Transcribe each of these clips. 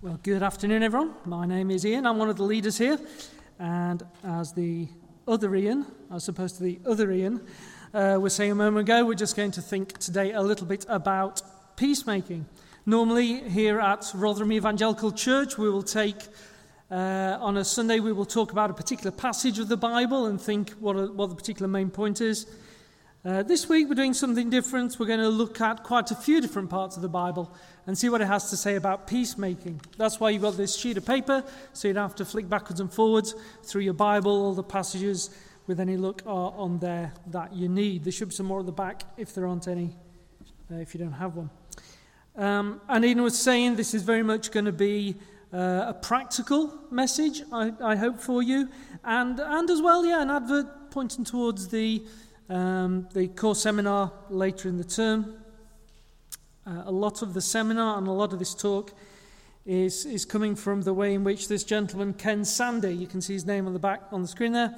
Well, good afternoon, everyone. My name is Ian. I'm one of the leaders here. And as the other Ian, as opposed to the other Ian, uh, was saying a moment ago, we're just going to think today a little bit about peacemaking. Normally, here at Rotherham Evangelical Church, we will take, uh, on a Sunday, we will talk about a particular passage of the Bible and think what, a, what the particular main point is. Uh, this week we're doing something different. We're going to look at quite a few different parts of the Bible and see what it has to say about peacemaking. That's why you've got this sheet of paper, so you don't have to flick backwards and forwards through your Bible. All the passages with any look are on there that you need. There should be some more at the back if there aren't any, uh, if you don't have one. Um, and Ian was saying this is very much going to be uh, a practical message, I, I hope, for you, and, and as well, yeah, an advert pointing towards the um, the core seminar later in the term. Uh, a lot of the seminar and a lot of this talk is, is coming from the way in which this gentleman, Ken Sande, you can see his name on the back on the screen there,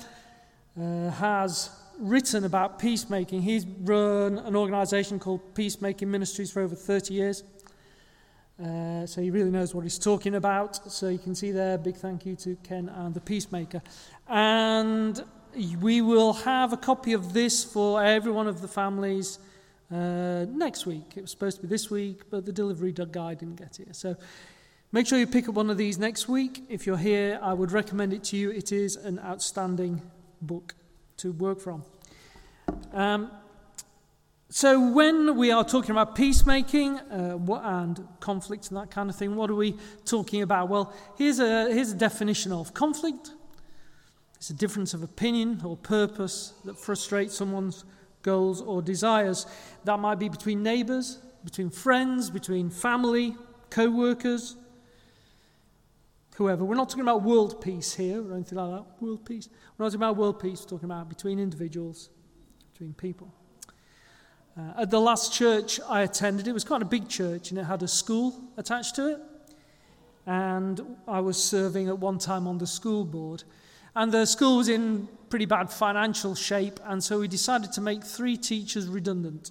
uh, has written about peacemaking. He's run an organization called Peacemaking Ministries for over 30 years. Uh, so he really knows what he's talking about. So you can see there, big thank you to Ken and the Peacemaker. And we will have a copy of this for every one of the families uh, next week. It was supposed to be this week, but the delivery guy didn't get here. So make sure you pick up one of these next week. If you're here, I would recommend it to you. It is an outstanding book to work from. Um, so, when we are talking about peacemaking uh, and conflict and that kind of thing, what are we talking about? Well, here's a, here's a definition of conflict it's a difference of opinion or purpose that frustrates someone's goals or desires. That might be between neighbors, between friends, between family, co workers, whoever. We're not talking about world peace here or anything like that. World peace. We're not talking about world peace, we're talking about between individuals, between people. Uh, at the last church I attended, it was quite a big church and it had a school attached to it. And I was serving at one time on the school board. And the school was in pretty bad financial shape, and so we decided to make three teachers redundant.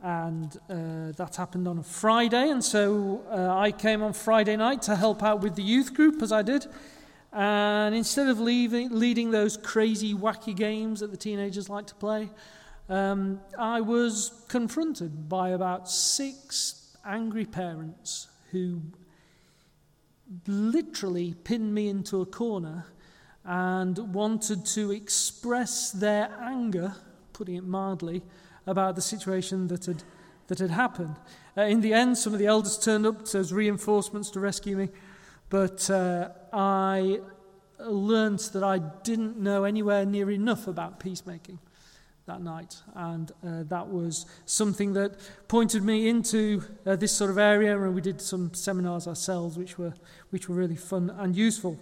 And uh, that happened on a Friday, and so uh, I came on Friday night to help out with the youth group, as I did. And instead of leaving, leading those crazy, wacky games that the teenagers like to play, um, I was confronted by about six angry parents who literally pinned me into a corner and wanted to express their anger, putting it mildly, about the situation that had, that had happened. Uh, in the end, some of the elders turned up as reinforcements to rescue me, but uh, I learned that I didn't know anywhere near enough about peacemaking that night, and uh, that was something that pointed me into uh, this sort of area, and we did some seminars ourselves, which were, which were really fun and useful.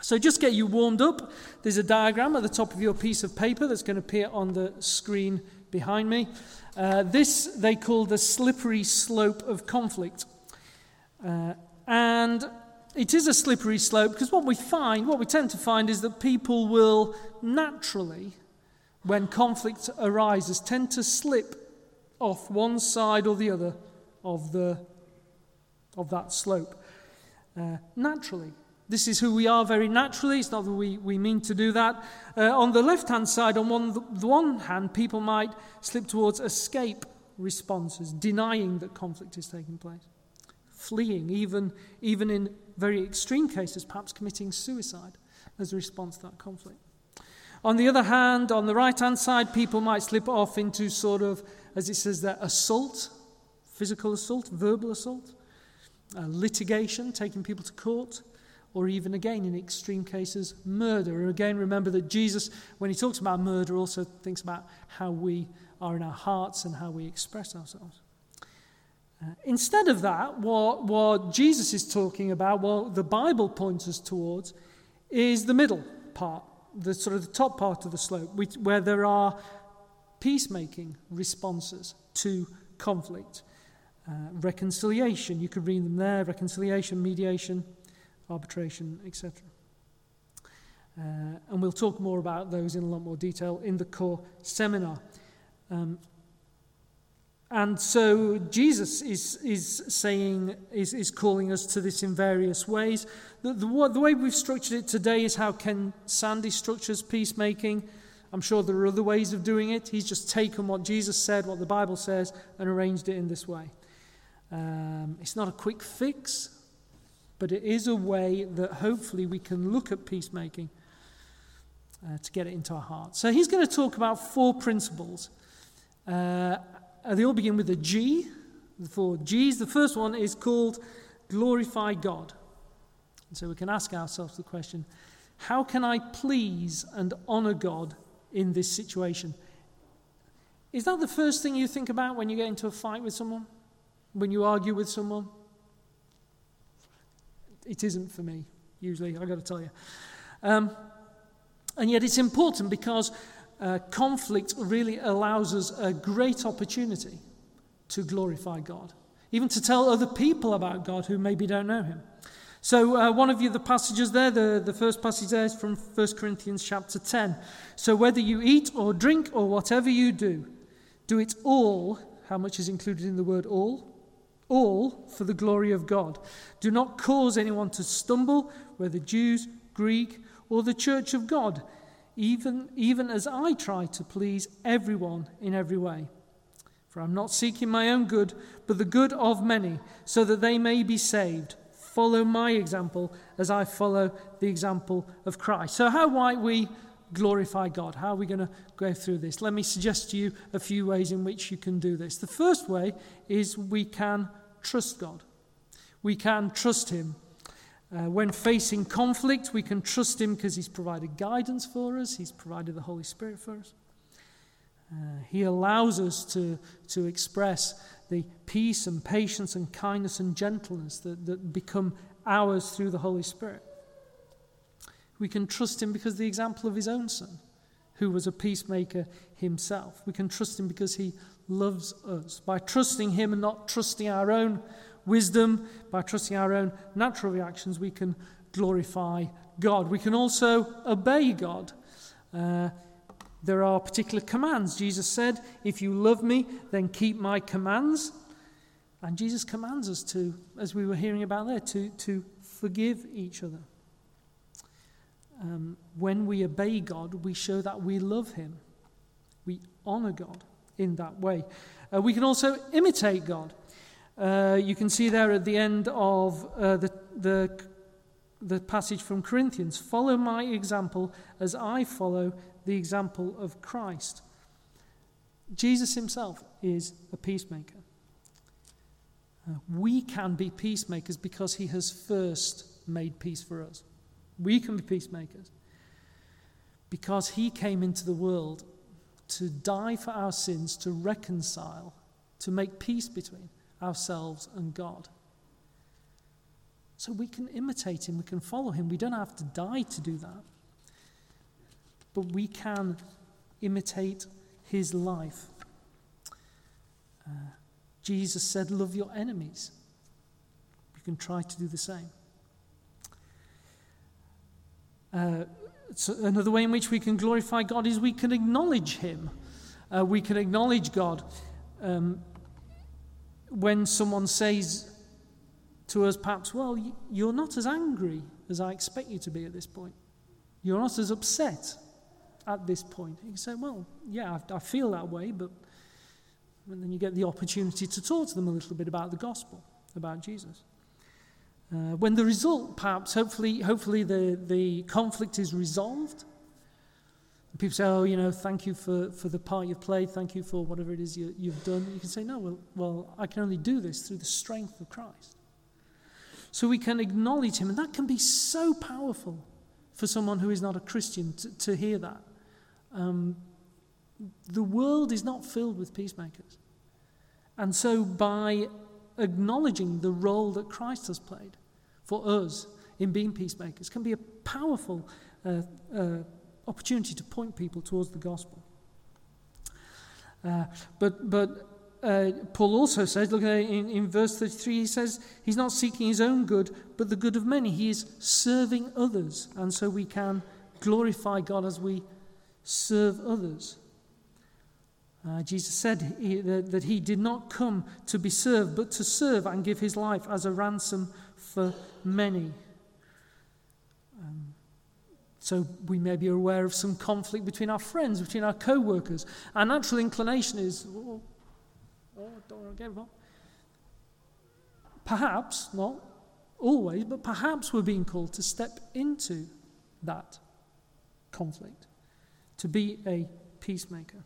So, just get you warmed up. There's a diagram at the top of your piece of paper that's going to appear on the screen behind me. Uh, this they call the slippery slope of conflict. Uh, and it is a slippery slope because what we find, what we tend to find, is that people will naturally, when conflict arises, tend to slip off one side or the other of, the, of that slope. Uh, naturally. This is who we are very naturally. It's not that we, we mean to do that. Uh, on the left hand side, on one, the one hand, people might slip towards escape responses, denying that conflict is taking place, fleeing, even, even in very extreme cases, perhaps committing suicide as a response to that conflict. On the other hand, on the right hand side, people might slip off into sort of, as it says there, assault, physical assault, verbal assault, uh, litigation, taking people to court or even again in extreme cases, murder. And again, remember that Jesus, when he talks about murder, also thinks about how we are in our hearts and how we express ourselves. Uh, instead of that, what, what Jesus is talking about, what the Bible points us towards, is the middle part, the sort of the top part of the slope, which, where there are peacemaking responses to conflict. Uh, reconciliation, you could read them there reconciliation, mediation, arbitration, etc. Uh, and we'll talk more about those in a lot more detail in the core seminar. Um, And so Jesus is, is saying, is, is calling us to this in various ways. The, the, the way we've structured it today is how Ken Sande structures peacemaking. I'm sure there are other ways of doing it. He's just taken what Jesus said, what the Bible says, and arranged it in this way. Um, it's not a quick fix, but it is a way that hopefully we can look at peacemaking uh, to get it into our hearts. So he's going to talk about four principles. Uh, they all begin with a G. The four G's. The first one is called glorify God. And so we can ask ourselves the question how can I please and honor God in this situation. Is that the first thing you think about when you get into a fight with someone? When you argue with someone? It isn't for me, usually, I've got to tell you. Um, and yet it's important because uh, conflict really allows us a great opportunity to glorify God, even to tell other people about God who maybe don't know Him. So, uh, one of you, the passages there, the, the first passage there is from 1 Corinthians chapter 10. So, whether you eat or drink or whatever you do, do it all. How much is included in the word all? All for the glory of God. Do not cause anyone to stumble, whether Jews, Greek, or the church of God, even, even as I try to please everyone in every way. For I'm not seeking my own good, but the good of many, so that they may be saved. Follow my example as I follow the example of Christ. So, how might we glorify God? How are we going to go through this? Let me suggest to you a few ways in which you can do this. The first way is we can trust God, we can trust Him. Uh, when facing conflict, we can trust Him because He's provided guidance for us, He's provided the Holy Spirit for us. Uh, he allows us to, to express the peace and patience and kindness and gentleness that, that become ours through the Holy Spirit. We can trust him because the example of his own son, who was a peacemaker himself. We can trust him because he loves us. By trusting him and not trusting our own wisdom, by trusting our own natural reactions, we can glorify God. We can also obey God. Uh, there are particular commands. Jesus said, If you love me, then keep my commands. And Jesus commands us to, as we were hearing about there, to, to forgive each other. Um, when we obey God, we show that we love Him. We honor God in that way. Uh, we can also imitate God. Uh, you can see there at the end of uh, the, the, the passage from Corinthians follow my example as I follow the example of Christ. Jesus himself is a peacemaker. Uh, we can be peacemakers because he has first made peace for us. We can be peacemakers because he came into the world to die for our sins, to reconcile, to make peace between ourselves and God. So we can imitate him, we can follow him. We don't have to die to do that but we can imitate his life. Uh, Jesus said, Love your enemies. You can try to do the same. Uh, another way in which we can glorify God is we can acknowledge Him. Uh, we can acknowledge God. Um, when someone says to us, perhaps, well, you're not as angry as I expect you to be at this point. You're not as upset at this point. You say, well, yeah, I, I feel that way, but and then you get the opportunity to talk to them a little bit about the gospel, about Jesus. Uh, when the result, perhaps, hopefully, hopefully the, the conflict is resolved. People say, oh, you know, thank you for, for the part you've played, thank you for whatever it is you, you've done. You can say, no, well, well, I can only do this through the strength of Christ. So we can acknowledge him, and that can be so powerful for someone who is not a Christian to, to hear that. Um, the world is not filled with peacemakers. And so, by acknowledging the role that Christ has played for us in being peacemakers, can be a powerful uh, uh, opportunity to point people towards the gospel. Uh, but but uh, Paul also says, look at in, in verse 33, he says, he's not seeking his own good, but the good of many. He is serving others. And so we can glorify God as we serve others. Uh, Jesus said he, that, that he did not come to be served, but to serve and give his life as a ransom for many. Um, so we may be aware of some conflict between our friends, between our co workers. Our natural inclination is, oh, oh don't want to get involved. Perhaps, not always, but perhaps we're being called to step into that conflict, to be a peacemaker.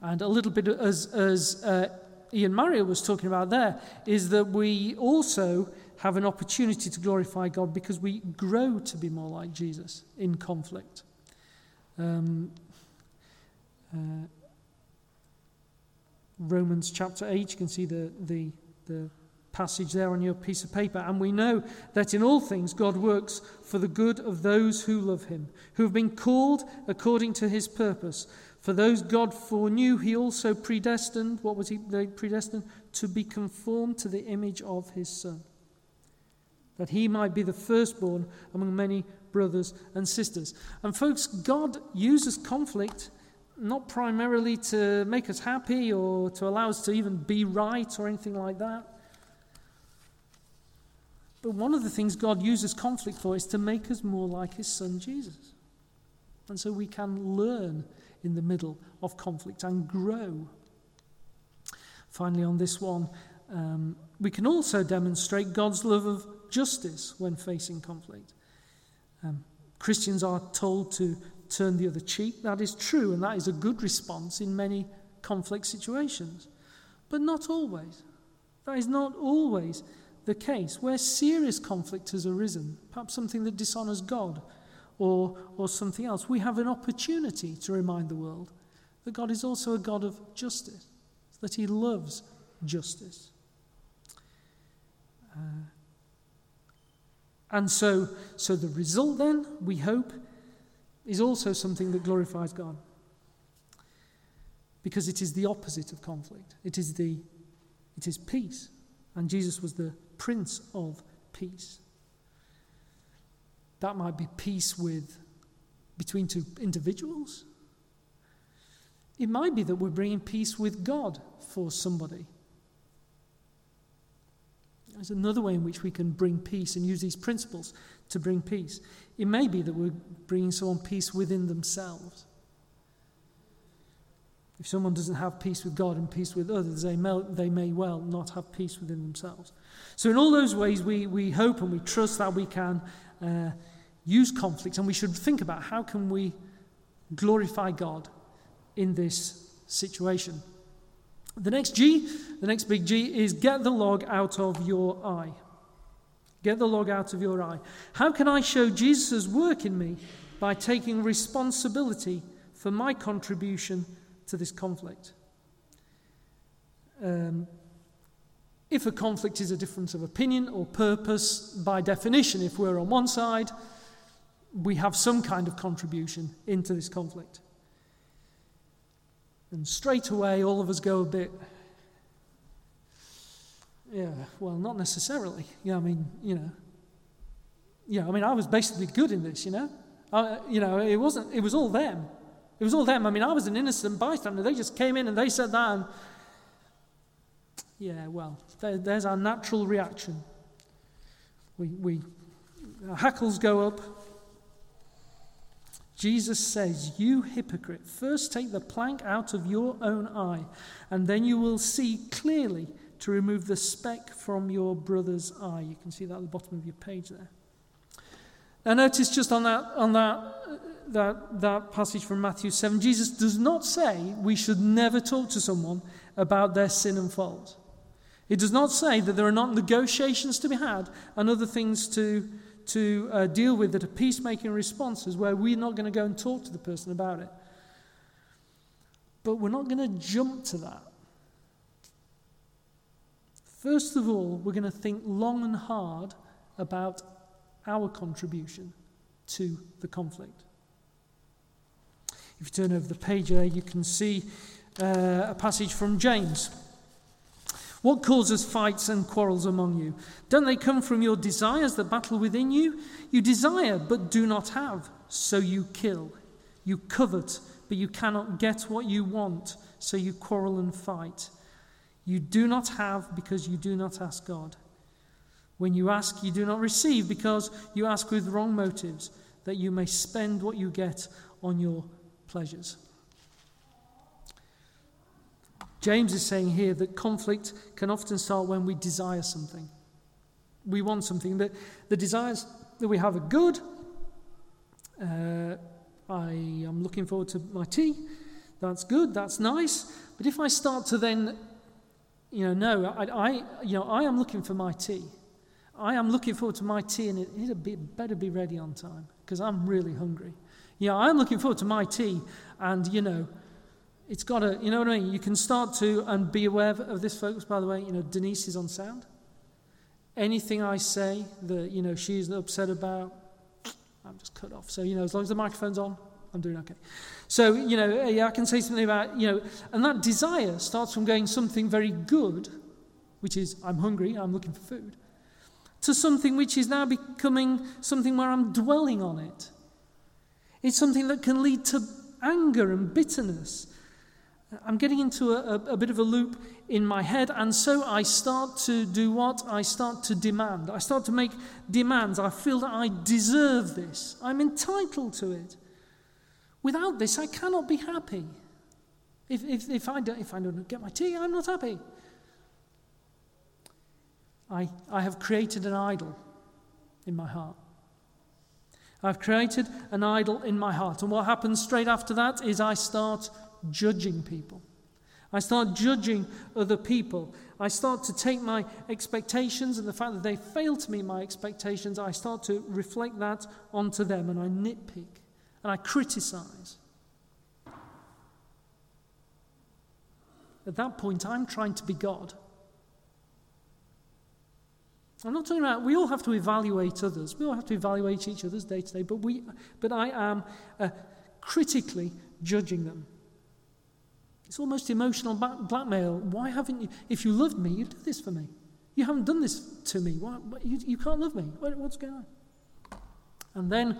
And a little bit as, as uh, Ian Marriott was talking about there is that we also have an opportunity to glorify God because we grow to be more like Jesus in conflict. Um, uh, Romans chapter 8, you can see the, the, the passage there on your piece of paper. And we know that in all things God works for the good of those who love him, who have been called according to his purpose. For those God foreknew, he also predestined, what was he predestined? To be conformed to the image of his Son, that he might be the firstborn among many brothers and sisters. And folks, God uses conflict not primarily to make us happy or to allow us to even be right or anything like that. But one of the things God uses conflict for is to make us more like his son Jesus. And so we can learn in the middle of conflict and grow. Finally, on this one, um, we can also demonstrate God's love of justice when facing conflict. Um, Christians are told to turn the other cheek. That is true, and that is a good response in many conflict situations. But not always. That is not always the case. Where serious conflict has arisen, perhaps something that dishonors God, or, or something else, we have an opportunity to remind the world that God is also a God of justice, that He loves justice. Uh, and so, so the result then, we hope, is also something that glorifies God. Because it is the opposite of conflict. It is the it is peace. And Jesus was the Prince of Peace. That might be peace with between two individuals. It might be that we're bringing peace with God for somebody. There's another way in which we can bring peace and use these principles to bring peace. It may be that we're bringing someone peace within themselves. If someone doesn't have peace with God and peace with others, they may, they may well not have peace within themselves. So, in all those ways, we, we hope and we trust that we can uh, use conflict, and we should think about how can we glorify God in this situation. The next G, the next big G, is get the log out of your eye. Get the log out of your eye. How can I show Jesus' work in me? By taking responsibility for my contribution to this conflict. Um, if a conflict is a difference of opinion or purpose, by definition, if we're on one side, we have some kind of contribution into this conflict. And straight away, all of us go a bit, yeah, well, not necessarily. Yeah, I mean, you know, yeah, I mean, I was basically good in this, you know. You know, it wasn't, it was all them. It was all them. I mean, I was an innocent bystander. They just came in and they said that. And, yeah, well, there, there's our natural reaction. We, we, our hackles go up, Jesus says, You hypocrite, first take the plank out of your own eye, and then you will see clearly to remove the speck from your brother's eye. You can see that at the bottom of your page there. Now, notice just on that, on that, that, that passage from Matthew 7, Jesus does not say we should never talk to someone about their sin and fault. It does not say that there are not negotiations to be had and other things to, to uh, deal with that are peacemaking responses where we're not going to go and talk to the person about it. But we're not going to jump to that. First of all, we're going to think long and hard about our contribution to the conflict. If you turn over the page there, you can see uh, a passage from James. What causes fights and quarrels among you? Don't they come from your desires that battle within you? You desire but do not have, so you kill. You covet but you cannot get what you want, so you quarrel and fight. You do not have because you do not ask God. When you ask, you do not receive because you ask with wrong motives, that you may spend what you get on your pleasures. James is saying here that conflict can often start when we desire something. We want something. that the desires that we have are good. Uh, I am looking forward to my tea. That's good. That's nice. But if I start to then, you know, no, I, I you know, I am looking for my tea. I am looking forward to my tea, and it, it better be ready on time because I'm really hungry. Yeah, I'm looking forward to my tea, and you know, it's got to, you know what I mean? You can start to, and be aware of this, folks, by the way. You know, Denise is on sound. Anything I say that, you know, she's upset about, I'm just cut off. So, you know, as long as the microphone's on, I'm doing okay. So, you know, yeah, I can say something about, you know, and that desire starts from going something very good, which is I'm hungry, I'm looking for food, to something which is now becoming something where I'm dwelling on it. It's something that can lead to anger and bitterness I'm getting into a, a, bit of a loop in my head, and so I start to do what? I start to demand. I start to make demands. I feel that I deserve this. I'm entitled to it. Without this, I cannot be happy. If, if, if, I, don't, if I don't get my tea, I'm not happy. I, I have created an idol in my heart. I've created an idol in my heart. And what happens straight after that is I start judging people. I start judging other people. I start to take my expectations and the fact that they fail to meet my expectations, I start to reflect that onto them and I nitpick and I criticize. At that point, I'm trying to be God. I'm not talking about, we all have to evaluate others. We all have to evaluate each other's day to day, but, we, but I am uh, critically judging them. It's almost emotional blackmail. Why haven't you? If you loved me, you'd do this for me. You haven't done this to me. Why, you, you can't love me. What, what's going on? And then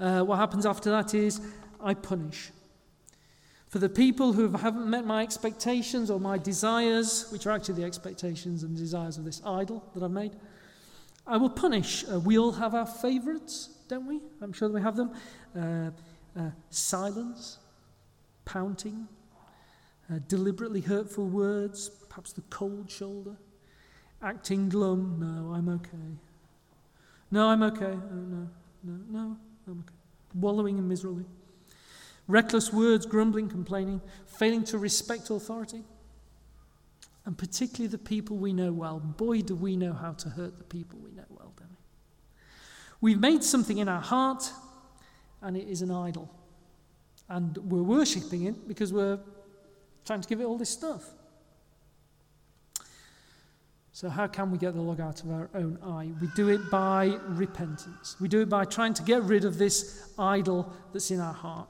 uh, what happens after that is I punish. For the people who haven't met my expectations or my desires, which are actually the expectations and desires of this idol that I've made, I will punish. Uh, we all have our favourites, don't we? I'm sure that we have them. Uh, uh silence, pouting, uh, deliberately hurtful words, perhaps the cold shoulder, acting glum. No, I'm okay. No, I'm okay. Oh, no, no, no, I'm okay. Wallowing in misery. Reckless words, grumbling, complaining, failing to respect authority. And particularly the people we know well. Boy, do we know how to hurt the people we know well, don't we? We've made something in our heart, and it is an idol. And we're worshipping it because we're trying to give it all this stuff. So, how can we get the log out of our own eye? We do it by repentance. We do it by trying to get rid of this idol that's in our heart.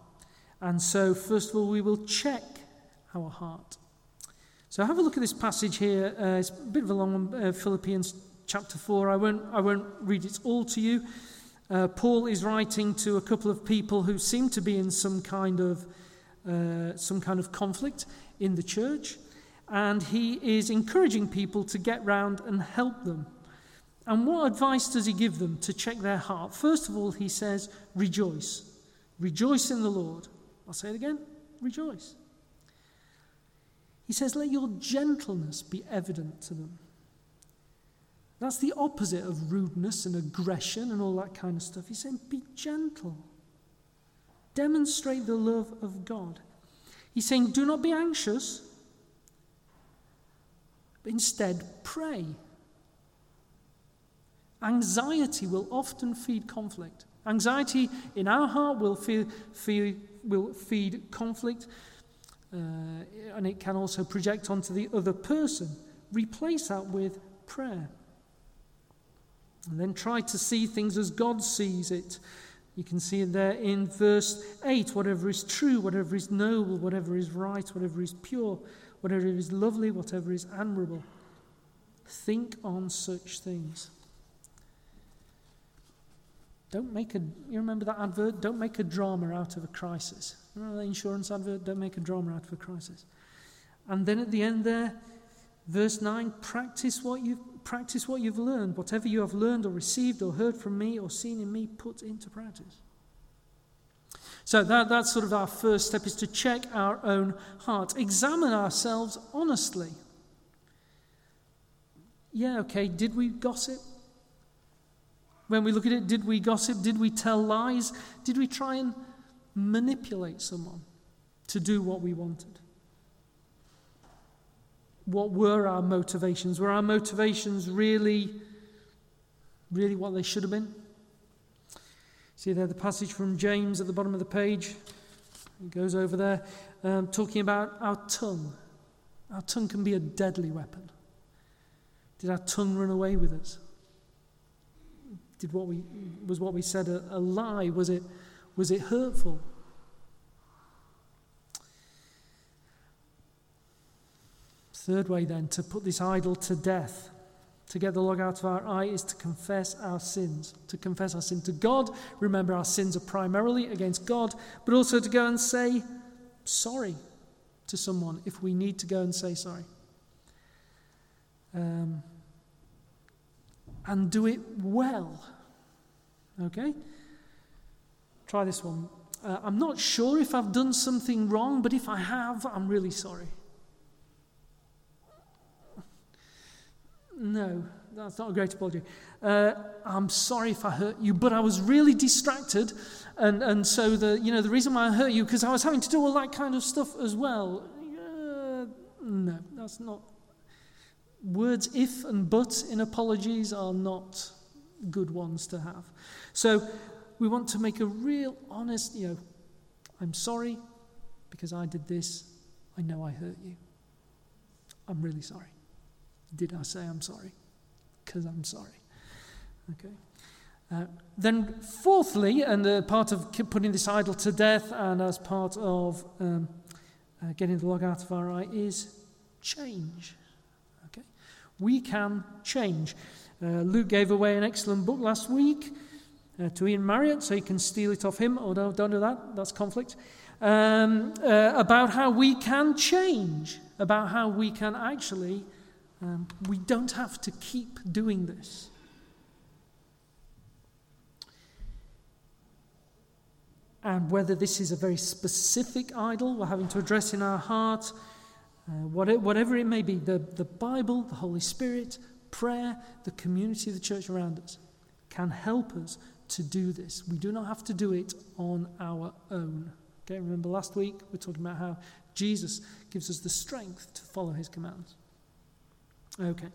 And so, first of all, we will check our heart. So, have a look at this passage here. Uh, it's a bit of a long one, uh, Philippians chapter 4. I won't, I won't read it all to you. Uh, Paul is writing to a couple of people who seem to be in some kind of uh, some kind of conflict in the church, and he is encouraging people to get round and help them. And what advice does he give them to check their heart? First of all, he says, Rejoice. Rejoice in the Lord. I'll say it again rejoice. He says, Let your gentleness be evident to them. That's the opposite of rudeness and aggression and all that kind of stuff. He's saying, Be gentle. Demonstrate the love of God. He's saying, do not be anxious, but instead pray. Anxiety will often feed conflict. Anxiety in our heart will feed, feed, will feed conflict, uh, and it can also project onto the other person. Replace that with prayer. And then try to see things as God sees it. You can see there in verse 8 whatever is true, whatever is noble, whatever is right, whatever is pure, whatever is lovely, whatever is admirable. Think on such things. Don't make a, you remember that advert? Don't make a drama out of a crisis. Remember the insurance advert? Don't make a drama out of a crisis. And then at the end there, verse 9, practice what you've, practice what you've learned. Whatever you have learned or received or heard from me or seen in me, put into practice. So that, that's sort of our first step is to check our own heart. Examine ourselves honestly. Yeah, okay, did we gossip? When we look at it, did we gossip? Did we tell lies? Did we try and manipulate someone to do what we wanted? What were our motivations? Were our motivations really, really what they should have been? See there the passage from James at the bottom of the page. It goes over there, um, talking about our tongue. Our tongue can be a deadly weapon. Did our tongue run away with us? Did what we was what we said a, a lie? Was it was it hurtful? Third way, then, to put this idol to death, to get the log out of our eye, is to confess our sins. To confess our sin to God. Remember, our sins are primarily against God, but also to go and say sorry to someone if we need to go and say sorry. Um, and do it well. Okay? Try this one. Uh, I'm not sure if I've done something wrong, but if I have, I'm really sorry. No, that's not a great apology. Uh, I'm sorry if I hurt you, but I was really distracted, and, and so the you know the reason why I hurt you because I was having to do all that kind of stuff as well. Uh, no, that's not words if and but in apologies are not good ones to have. So we want to make a real honest, you know, I'm sorry because I did this. I know I hurt you. I'm really sorry. Did I say I'm sorry? Because I'm sorry. Okay. Uh, then, fourthly, and uh, part of putting this idol to death, and as part of um, uh, getting the log out of our eye, is change. Okay? We can change. Uh, Luke gave away an excellent book last week uh, to Ian Marriott, so you can steal it off him. Oh, no, don't do that. That's conflict. Um, uh, about how we can change, about how we can actually, um, we don't have to keep doing this. And whether this is a very specific idol we're having to address in our heart, uh, whatever it may be, the, the Bible, the Holy Spirit, prayer, the community of the church around us can help us to do this. We do not have to do it on our own. Okay, remember last week we are talking about how Jesus gives us the strength to follow his commands. Okay.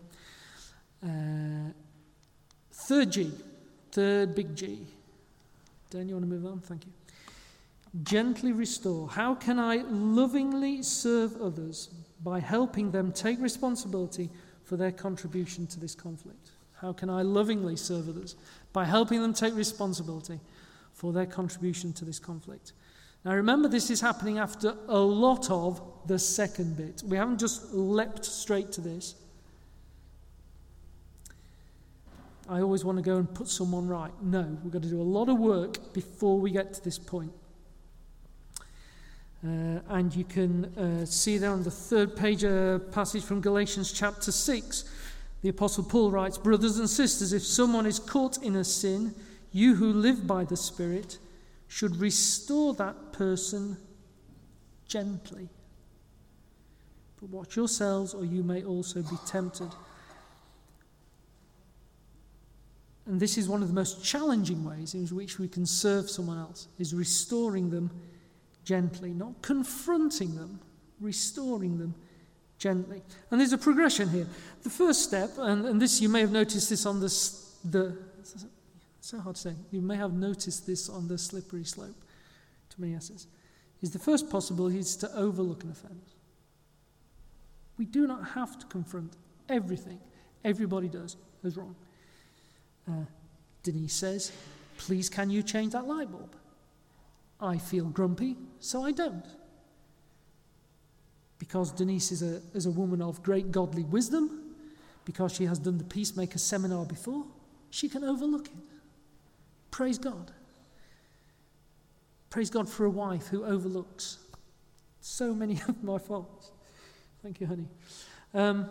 Uh, third G, third big G. Dan, you want to move on? Thank you. Gently restore. How can I lovingly serve others by helping them take responsibility for their contribution to this conflict? How can I lovingly serve others? By helping them take responsibility for their contribution to this conflict. Now remember, this is happening after a lot of the second bit. We haven't just leapt straight to this. I always want to go and put someone right. No, we've got to do a lot of work before we get to this point. Uh, and you can uh, see there on the third page a passage from Galatians chapter 6. The Apostle Paul writes Brothers and sisters, if someone is caught in a sin, you who live by the Spirit should restore that person gently. But watch yourselves, or you may also be tempted. And this is one of the most challenging ways in which we can serve someone else, is restoring them gently, not confronting them, restoring them gently. And there's a progression here. The first step, and, and this you may have noticed this on the, the so hard to say, you may have noticed this on the slippery slope to many S's, is the first possibility is to overlook an offence. We do not have to confront everything everybody does as wrong. Uh, Denise says, Please, can you change that light bulb? I feel grumpy, so I don't. Because Denise is a, is a woman of great godly wisdom, because she has done the Peacemaker seminar before, she can overlook it. Praise God. Praise God for a wife who overlooks so many of my faults. Thank you, honey. Um,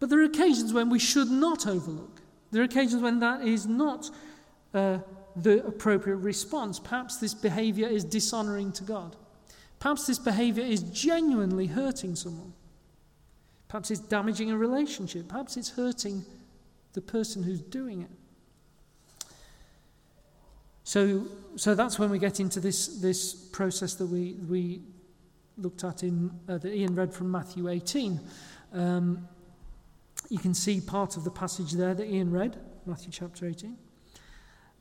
but there are occasions when we should not overlook. There are occasions when that is not uh, the appropriate response. Perhaps this behavior is dishonoring to God. Perhaps this behavior is genuinely hurting someone. Perhaps it's damaging a relationship. Perhaps it's hurting the person who's doing it. So, so that's when we get into this, this process that we, we looked at in uh, that Ian read from Matthew 18. Um, you can see part of the passage there that Ian read, Matthew chapter 18.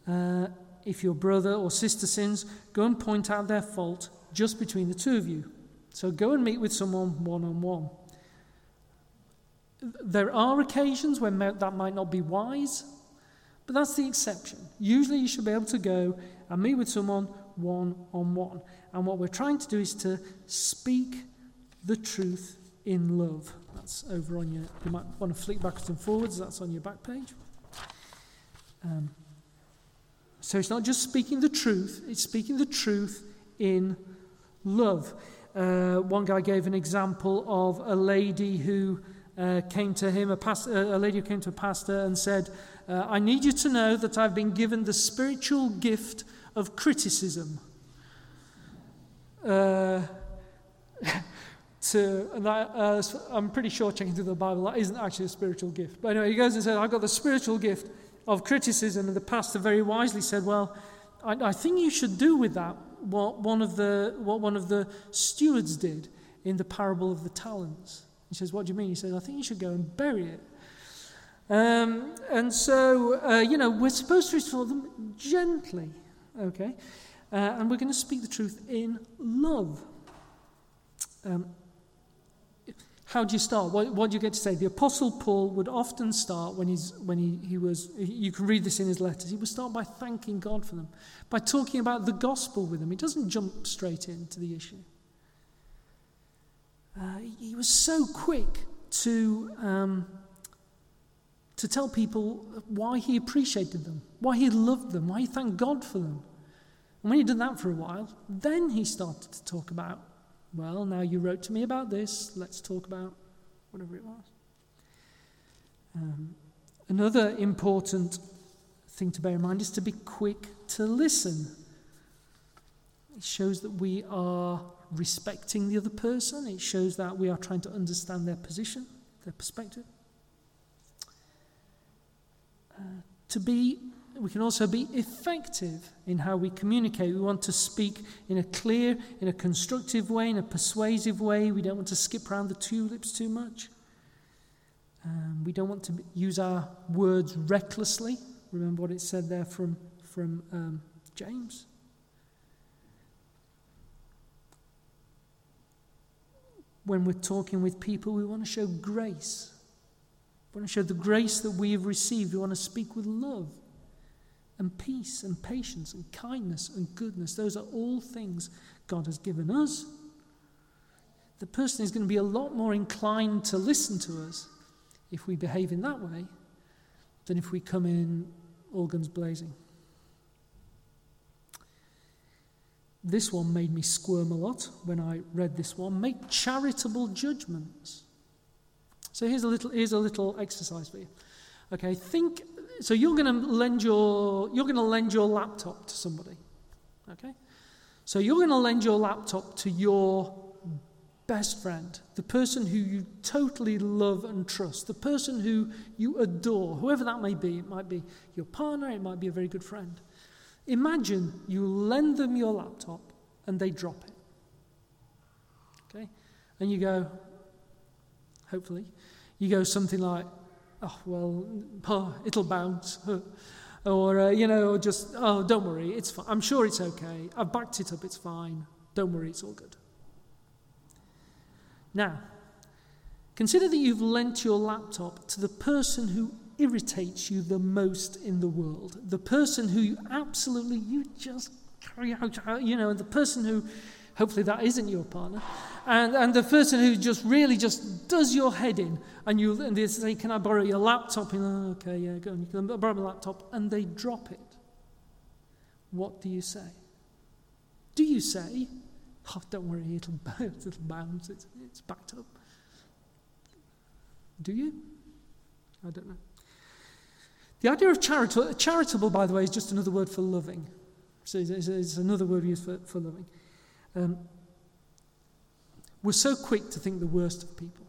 Uh, if your brother or sister sins, go and point out their fault just between the two of you. So go and meet with someone one on one. There are occasions when that might not be wise, but that's the exception. Usually you should be able to go and meet with someone one on one. And what we're trying to do is to speak the truth in love. That's over on your, you might want to flick backwards and forwards, that's on your back page. Um, so it's not just speaking the truth, it's speaking the truth in love. Uh, one guy gave an example of a lady who uh, came to him, a, pastor, a lady who came to a pastor and said, uh, I need you to know that I've been given the spiritual gift of criticism. To, and that, uh, I'm pretty sure checking through the Bible, that isn't actually a spiritual gift. But anyway, he goes and says, I've got the spiritual gift of criticism. And the pastor very wisely said, Well, I, I think you should do with that what one of the, what one of the stewards did in the parable of the talents. He says, What do you mean? He says, I think you should go and bury it. Um, and so, uh, you know, we're supposed to restore them gently, okay? Uh, and we're going to speak the truth in love. Um, how do you start? What, what do you get to say? The Apostle Paul would often start when, he's, when he, he was, you can read this in his letters, he would start by thanking God for them, by talking about the gospel with them. He doesn't jump straight into the issue. Uh, he was so quick to, um, to tell people why he appreciated them, why he loved them, why he thanked God for them. And when he'd done that for a while, then he started to talk about well, now you wrote to me about this, let's talk about whatever it was. Um, another important thing to bear in mind is to be quick to listen. It shows that we are respecting the other person, it shows that we are trying to understand their position, their perspective. Uh, to be we can also be effective in how we communicate. We want to speak in a clear, in a constructive way, in a persuasive way. We don't want to skip around the tulips too much. Um, we don't want to use our words recklessly. Remember what it said there from, from um, James? When we're talking with people, we want to show grace. We want to show the grace that we have received. We want to speak with love and peace and patience and kindness and goodness. Those are all things God has given us. The person is going to be a lot more inclined to listen to us if we behave in that way than if we come in all guns blazing. This one made me squirm a lot when I read this one. Make charitable judgments. So here's a little, here's a little exercise for you. Okay, think so you're going to lend your you're going to lend your laptop to somebody. Okay? So you're going to lend your laptop to your best friend, the person who you totally love and trust, the person who you adore, whoever that may be. It might be your partner, it might be a very good friend. Imagine you lend them your laptop and they drop it. Okay? And you go, hopefully, you go something like, oh, well, oh, it'll bounce. or, uh, you know, just, oh, don't worry, it's fine. I'm sure it's okay. I've backed it up, it's fine. Don't worry, it's all good. Now, consider that you've lent your laptop to the person who irritates you the most in the world, the person who you absolutely, you just, carry out, you know, the person who Hopefully, that isn't your partner. And, and the person who just really just does your head in, and, you, and they say, Can I borrow your laptop? And, oh, okay, yeah, go on, you can borrow my laptop. And they drop it. what do you say? Do you say, oh, don't worry, it'll, it'll bounce, it's, it's backed up? Do you? I don't know. The idea of charitable, charitable, by the way, is just another word for loving. So it's, it's another word used for, for loving. Um, we're so quick to think the worst of people.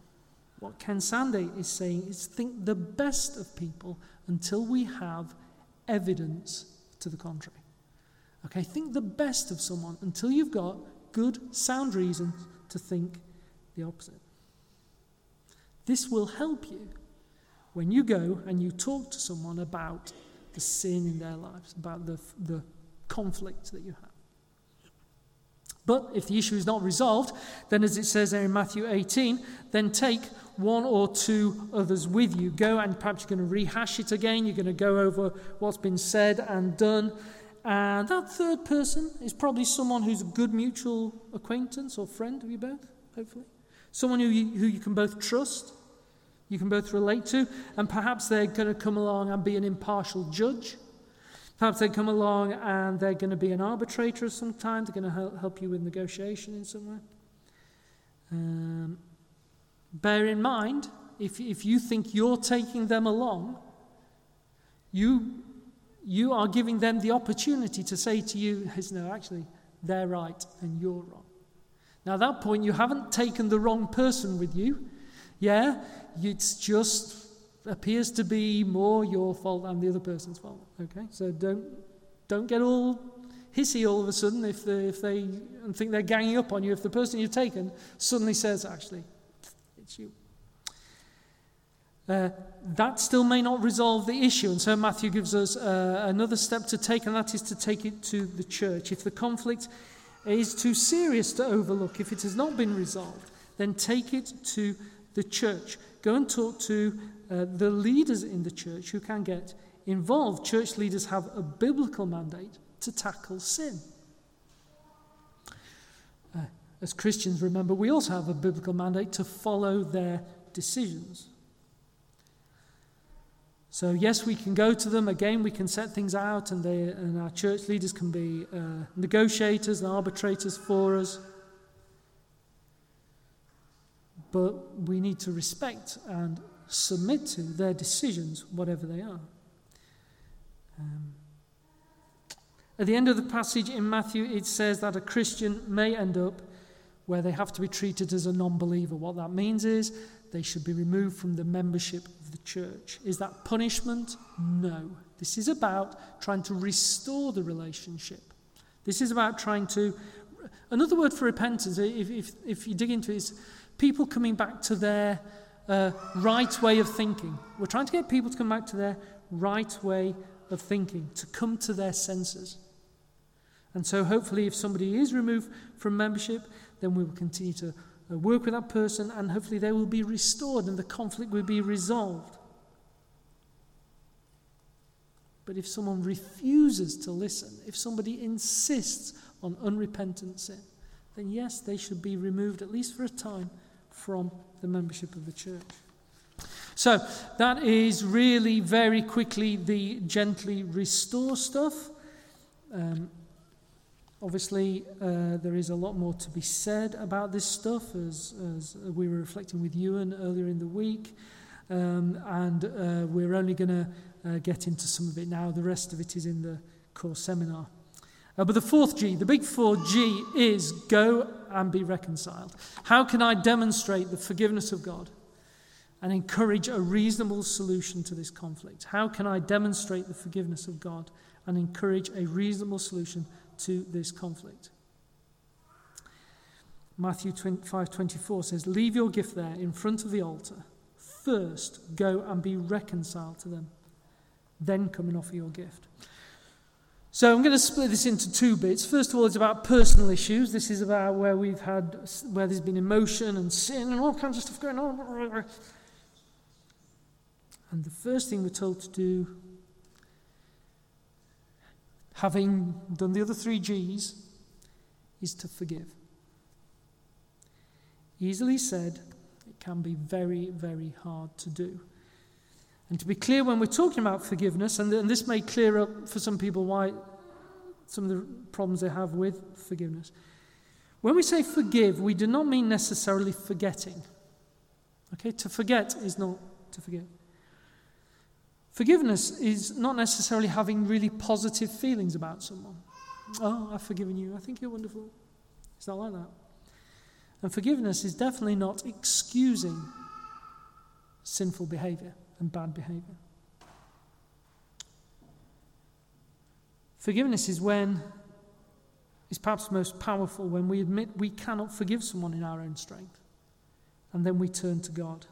What Ken Sande is saying is think the best of people until we have evidence to the contrary. Okay, think the best of someone until you've got good, sound reason to think the opposite. This will help you when you go and you talk to someone about the sin in their lives, about the, the conflict that you have. But if the issue is not resolved, then as it says there in Matthew 18, then take one or two others with you. Go and perhaps you're going to rehash it again. You're going to go over what's been said and done. And that third person is probably someone who's a good mutual acquaintance or friend of you both, hopefully. Someone who you, who you can both trust, you can both relate to, and perhaps they're going to come along and be an impartial judge Perhaps they come along and they're going to be an arbitrator sometimes. They're going to help you with negotiation in some way. Um, bear in mind, if, if you think you're taking them along, you, you are giving them the opportunity to say to you, no, actually, they're right and you're wrong. Now, at that point, you haven't taken the wrong person with you. Yeah, it's just appears to be more your fault than the other person's fault. Okay, so don't don't get all hissy all of a sudden if they, if they and think they're ganging up on you. If the person you've taken suddenly says, "Actually, it's you," uh, that still may not resolve the issue. And so Matthew gives us uh, another step to take, and that is to take it to the church. If the conflict is too serious to overlook, if it has not been resolved, then take it to the church. Go and talk to uh, the leaders in the church who can get involved. Church leaders have a biblical mandate to tackle sin. Uh, as Christians, remember, we also have a biblical mandate to follow their decisions. So, yes, we can go to them. Again, we can set things out, and, they, and our church leaders can be uh, negotiators and arbitrators for us. But we need to respect and submit to their decisions, whatever they are. Um, at the end of the passage in Matthew, it says that a Christian may end up where they have to be treated as a non believer. What that means is they should be removed from the membership of the church. Is that punishment? No. This is about trying to restore the relationship. This is about trying to. Another word for repentance, if, if, if you dig into it, is people coming back to their uh, right way of thinking. We're trying to get people to come back to their right way of thinking, to come to their senses. And so, hopefully, if somebody is removed from membership, then we will continue to uh, work with that person and hopefully they will be restored and the conflict will be resolved. But if someone refuses to listen, if somebody insists on unrepentant sin, then yes, they should be removed, at least for a time, from the membership of the church. So that is really very quickly the gently restore stuff. Um, obviously, uh, there is a lot more to be said about this stuff, as, as we were reflecting with Ewan earlier in the week. Um, and uh, we're only going to uh, get into some of it now. The rest of it is in the course seminar. Uh, but the fourth G, the big four G, is go and be reconciled. How can I demonstrate the forgiveness of God and encourage a reasonable solution to this conflict? How can I demonstrate the forgiveness of God and encourage a reasonable solution to this conflict? Matthew 5:24 says, "Leave your gift there in front of the altar. First, go and be reconciled to them. Then come and offer your gift." So I'm going to split this into two bits. First of all, it's about personal issues. This is about where we've had, where there's been emotion and sin and all kinds of stuff going on. And the first thing we're told to do, having done the other three G's, is to forgive. Easily said, it can be very, very hard to do. And to be clear, when we're talking about forgiveness, and, and this may clear up for some people why some of the problems they have with forgiveness. When we say forgive, we do not mean necessarily forgetting. Okay, to forget is not to forgive. Forgiveness is not necessarily having really positive feelings about someone. Oh, I've forgiven you. I think you're wonderful. It's not like that. And forgiveness is definitely not excusing sinful behavior and bad behavior. Forgiveness is when is perhaps most powerful when we admit we cannot forgive someone in our own strength. And then we turn to God.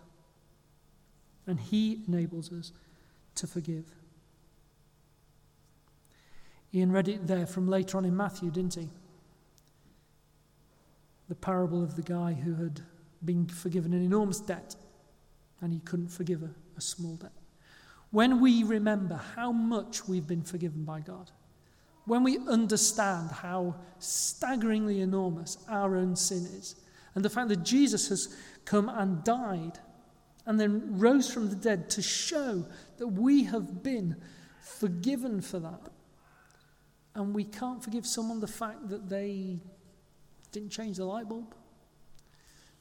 And He enables us to forgive. Ian read it there from later on in Matthew, didn't he? The parable of the guy who had been forgiven an enormous debt and he couldn't forgive a, a small debt. When we remember how much we've been forgiven by God, when we understand how staggeringly enormous our own sin is, and the fact that Jesus has come and died and then rose from the dead to show that we have been forgiven for that. And we can't forgive someone the fact that they didn't change the light bulb.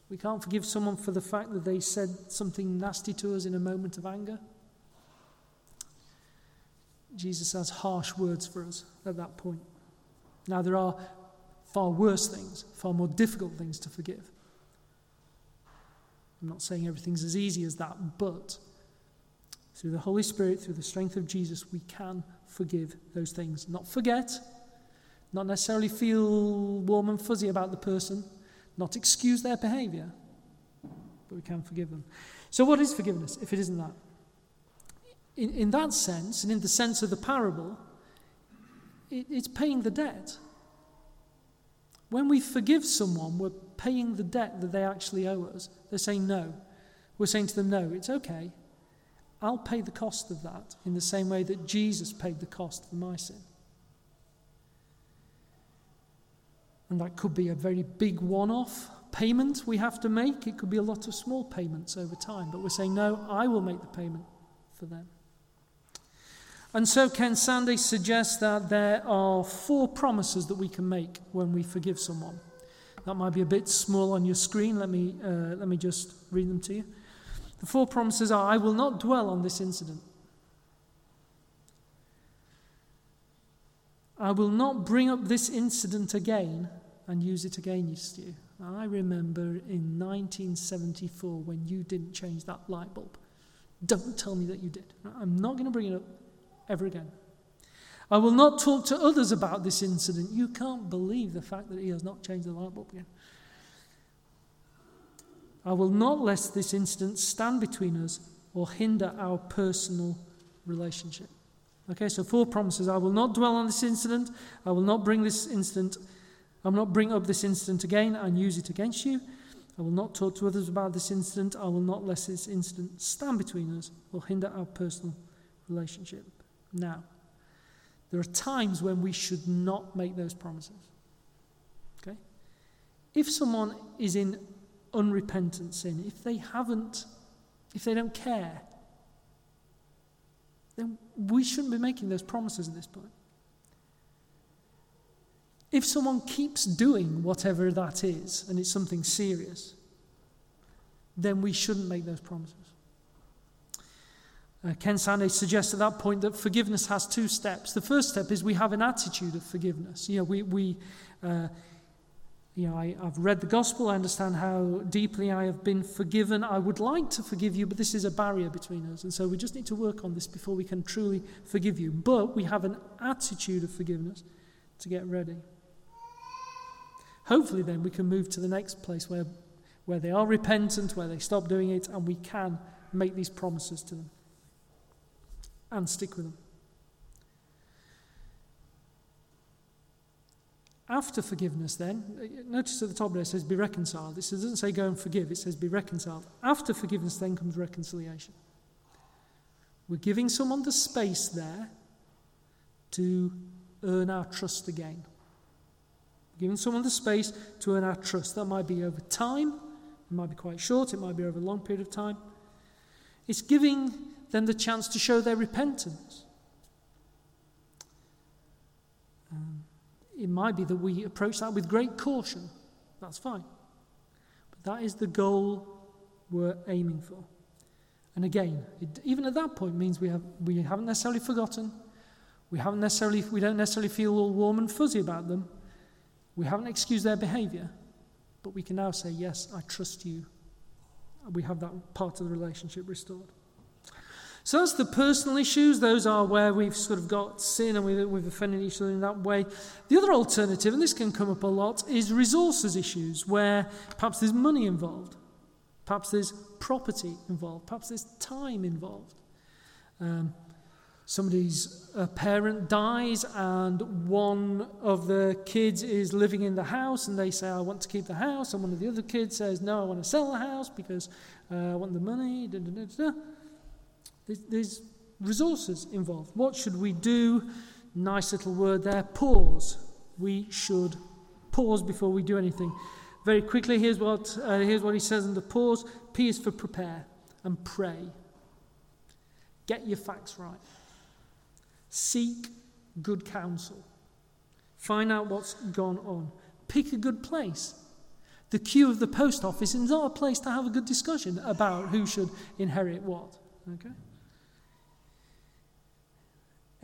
We can't forgive someone for the fact that they said something nasty to us in a moment of anger. Jesus has harsh words for us at that point. Now, there are far worse things, far more difficult things to forgive. I'm not saying everything's as easy as that, but through the Holy Spirit, through the strength of Jesus, we can forgive those things. Not forget, not necessarily feel warm and fuzzy about the person, not excuse their behavior, but we can forgive them. So, what is forgiveness if it isn't that? In, in that sense, and in the sense of the parable, it, it's paying the debt. When we forgive someone, we're paying the debt that they actually owe us. They're saying no. We're saying to them, no, it's okay. I'll pay the cost of that in the same way that Jesus paid the cost for my sin. And that could be a very big one off payment we have to make. It could be a lot of small payments over time. But we're saying, no, I will make the payment for them. And so Ken Sande suggests that there are four promises that we can make when we forgive someone. That might be a bit small on your screen. Let me, uh, let me just read them to you. The four promises are I will not dwell on this incident. I will not bring up this incident again and use it against you. I remember in 1974 when you didn't change that light bulb. Don't tell me that you did. I'm not going to bring it up ever again. I will not talk to others about this incident. You can't believe the fact that he has not changed the light bulb again. I will not let this incident stand between us or hinder our personal relationship. Okay, so four promises. I will not dwell on this incident. I will not bring this incident. I will not bring up this incident again and use it against you. I will not talk to others about this incident. I will not let this incident stand between us or hinder our personal relationship. Now, there are times when we should not make those promises. Okay? If someone is in unrepentant sin, if they haven't, if they don't care, then we shouldn't be making those promises at this point. If someone keeps doing whatever that is, and it's something serious, then we shouldn't make those promises. Uh, Ken Sande suggests at that point that forgiveness has two steps. The first step is we have an attitude of forgiveness. You know, we, we uh, you know, I, I've read the gospel, I understand how deeply I have been forgiven. I would like to forgive you, but this is a barrier between us. And so we just need to work on this before we can truly forgive you. But we have an attitude of forgiveness to get ready. Hopefully, then, we can move to the next place where, where they are repentant, where they stop doing it, and we can make these promises to them and stick with them. After forgiveness, then, notice at the top there it says be reconciled. It doesn't say go and forgive, it says be reconciled. After forgiveness, then comes reconciliation. We're giving someone the space there to earn our trust again. Giving someone the space to earn our trust. That might be over time, it might be quite short, it might be over a long period of time. It's giving them the chance to show their repentance. It might be that we approach that with great caution. That's fine. But that is the goal we're aiming for. And again, it, even at that point means we, have, we haven't necessarily forgotten. We, haven't necessarily, we don't necessarily feel all warm and fuzzy about them. We haven't excused their behavior. But we can now say, Yes, I trust you. We have that part of the relationship restored. So that's the personal issues. Those are where we've sort of got sin and we've, offended each other in that way. The other alternative, and this can come up a lot, is resources issues, where perhaps there's money involved, perhaps there's property involved, perhaps there's time involved. Um, somebody's parent dies and one of the kids is living in the house and they say i want to keep the house and one of the other kids says no i want to sell the house because uh, i want the money da, da, da, there's, resources involved. What should we do? Nice little word there pause. We should pause before we do anything. Very quickly, here's what, uh, here's what he says in the pause P is for prepare and pray. Get your facts right. Seek good counsel. Find out what's gone on. Pick a good place. The queue of the post office is not a place to have a good discussion about who should inherit what. Okay?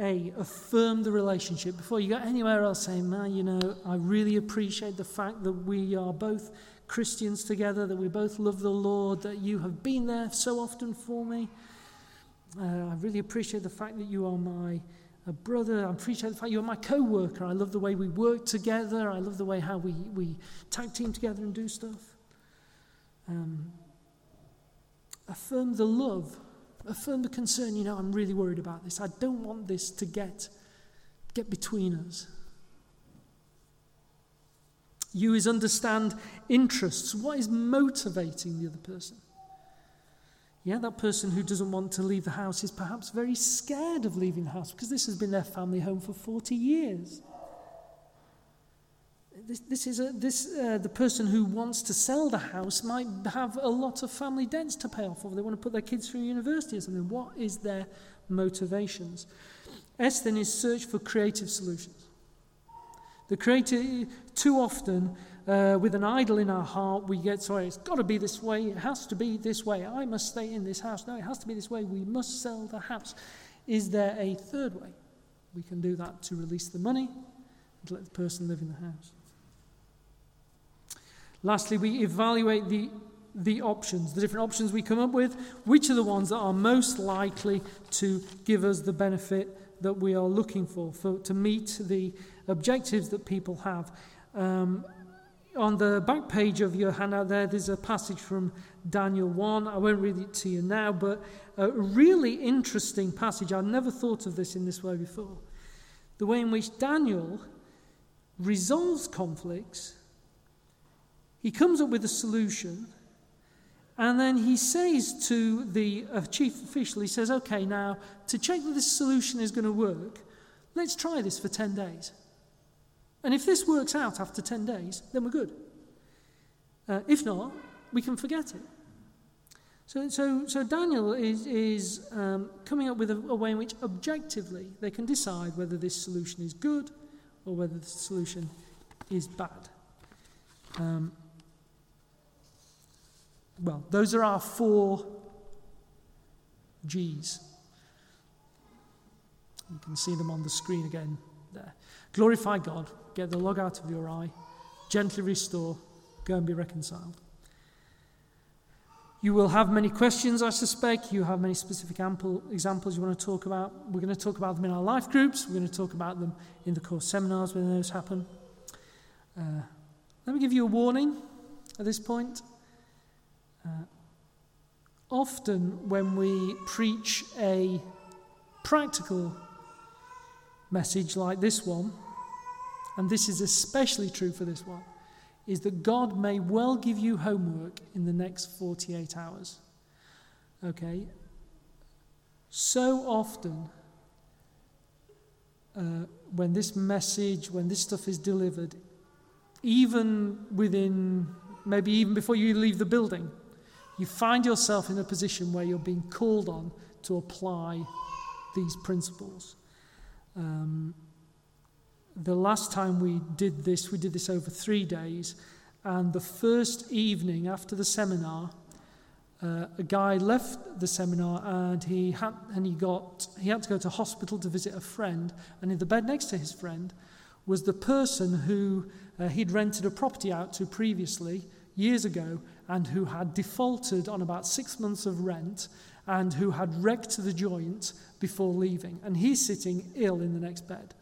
A, affirm the relationship before you go anywhere else saying, man, you know, I really appreciate the fact that we are both Christians together, that we both love the Lord, that you have been there so often for me. Uh, I really appreciate the fact that you are my uh, brother. I appreciate the fact you're my co worker. I love the way we work together. I love the way how we, we tag team together and do stuff. Um, affirm the love affirm the concern, you know, I'm really worried about this. I don't want this to get, get between us. You is understand interests. What is motivating the other person? Yeah, that person who doesn't want to leave the house is perhaps very scared of leaving the house because this has been their family home for 40 years. This, this is a, this, uh, the person who wants to sell the house might have a lot of family debts to pay off, or they want to put their kids through university or something. What is their motivations? S then is search for creative solutions. The creative, too often, uh, with an idol in our heart, we get, sorry, it's got to be this way, it has to be this way, I must stay in this house. No, it has to be this way, we must sell the house. Is there a third way? We can do that to release the money and let the person live in the house. Lastly, we evaluate the, the options, the different options we come up with, which are the ones that are most likely to give us the benefit that we are looking for, for to meet the objectives that people have. Um, on the back page of your handout there, there's a passage from Daniel 1. I won't read it to you now, but a really interesting passage. I've never thought of this in this way before. The way in which Daniel resolves conflicts he comes up with a solution, and then he says to the uh, chief official, he says, okay, now to check that this solution is going to work, let's try this for 10 days. And if this works out after 10 days, then we're good. Uh, if not, we can forget it. So, so, so Daniel is, is um, coming up with a, a, way in which objectively they can decide whether this solution is good or whether the solution is bad. Um, well, those are our four G's. You can see them on the screen again there. Glorify God, get the log out of your eye, gently restore, go and be reconciled. You will have many questions, I suspect. You have many specific ample examples you want to talk about. We're going to talk about them in our life groups. We're going to talk about them in the course seminars when those happen. Uh, let me give you a warning at this point. Uh, often, when we preach a practical message like this one, and this is especially true for this one, is that God may well give you homework in the next 48 hours. Okay? So often, uh, when this message, when this stuff is delivered, even within, maybe even before you leave the building, you find yourself in a position where you're being called on to apply these principles. Um, the last time we did this, we did this over three days. And the first evening after the seminar, uh, a guy left the seminar and he had and he got he had to go to hospital to visit a friend and in the bed next to his friend was the person who uh, he'd rented a property out to previously years ago and who had defaulted on about 6 months of rent and who had wrecked the joint before leaving and he's sitting ill in the next bed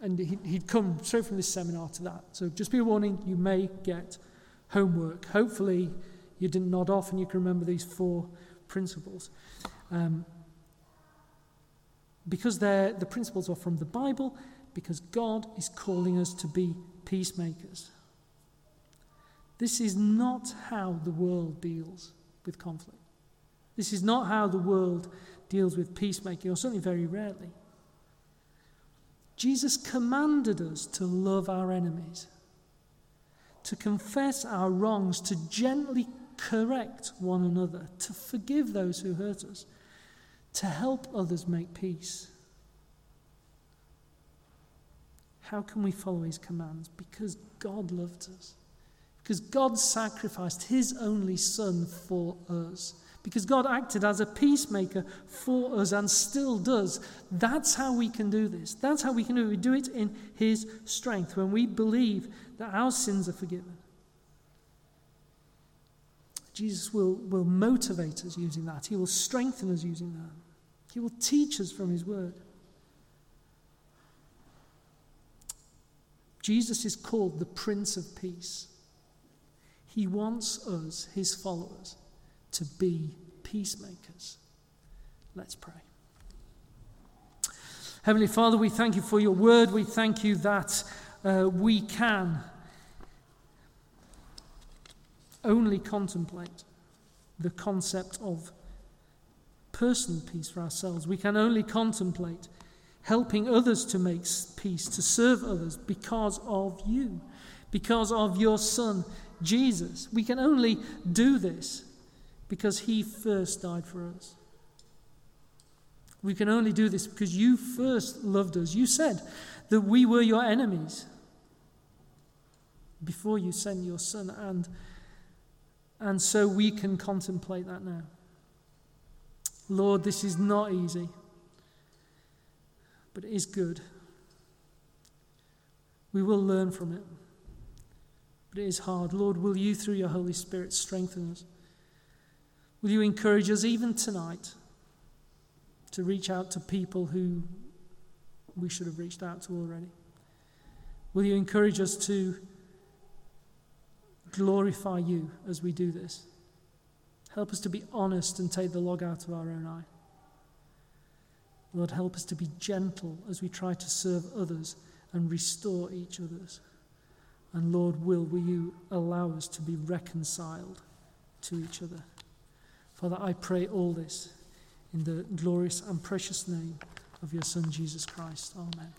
and he'd come straight from this seminar to that so just be a warning you may get homework hopefully you didn't nod off and you can remember these four principles. Um, because the principles are from the Bible, because God is calling us to be peacemakers. This is not how the world deals with conflict. This is not how the world deals with peacemaking, or certainly very rarely. Jesus commanded us to love our enemies, to confess our wrongs, to gently correct one another, to forgive those who hurt us, to help others make peace. How can we follow his commands? Because God loved us. Because God sacrificed his only son for us. Because God acted as a peacemaker for us and still does. That's how we can do this. That's how we can do it. We do it in his strength when we believe that our sins are forgiven. Jesus will, will motivate us using that. He will strengthen us using that. He will teach us from His Word. Jesus is called the Prince of Peace. He wants us, His followers, to be peacemakers. Let's pray. Heavenly Father, we thank you for your word. We thank you that uh, we can only contemplate the concept of personal peace for ourselves. We can only contemplate helping others to make peace, to serve others because of you, because of your Son, Jesus. We can only do this because He first died for us. We can only do this because you first loved us. You said that we were your enemies before you sent your Son, and and so we can contemplate that now. Lord, this is not easy, but it is good. We will learn from it, but it is hard. Lord, will you, through your Holy Spirit, strengthen us? Will you encourage us even tonight to reach out to people who we should have reached out to already? Will you encourage us to glorify you as we do this. Help us to be honest and take the log out of our own eye. Lord, help us to be gentle as we try to serve others and restore each other's. And Lord, will, will you allow us to be reconciled to each other? Father, I pray all this in the glorious and precious name of your Son, Jesus Christ. Amen.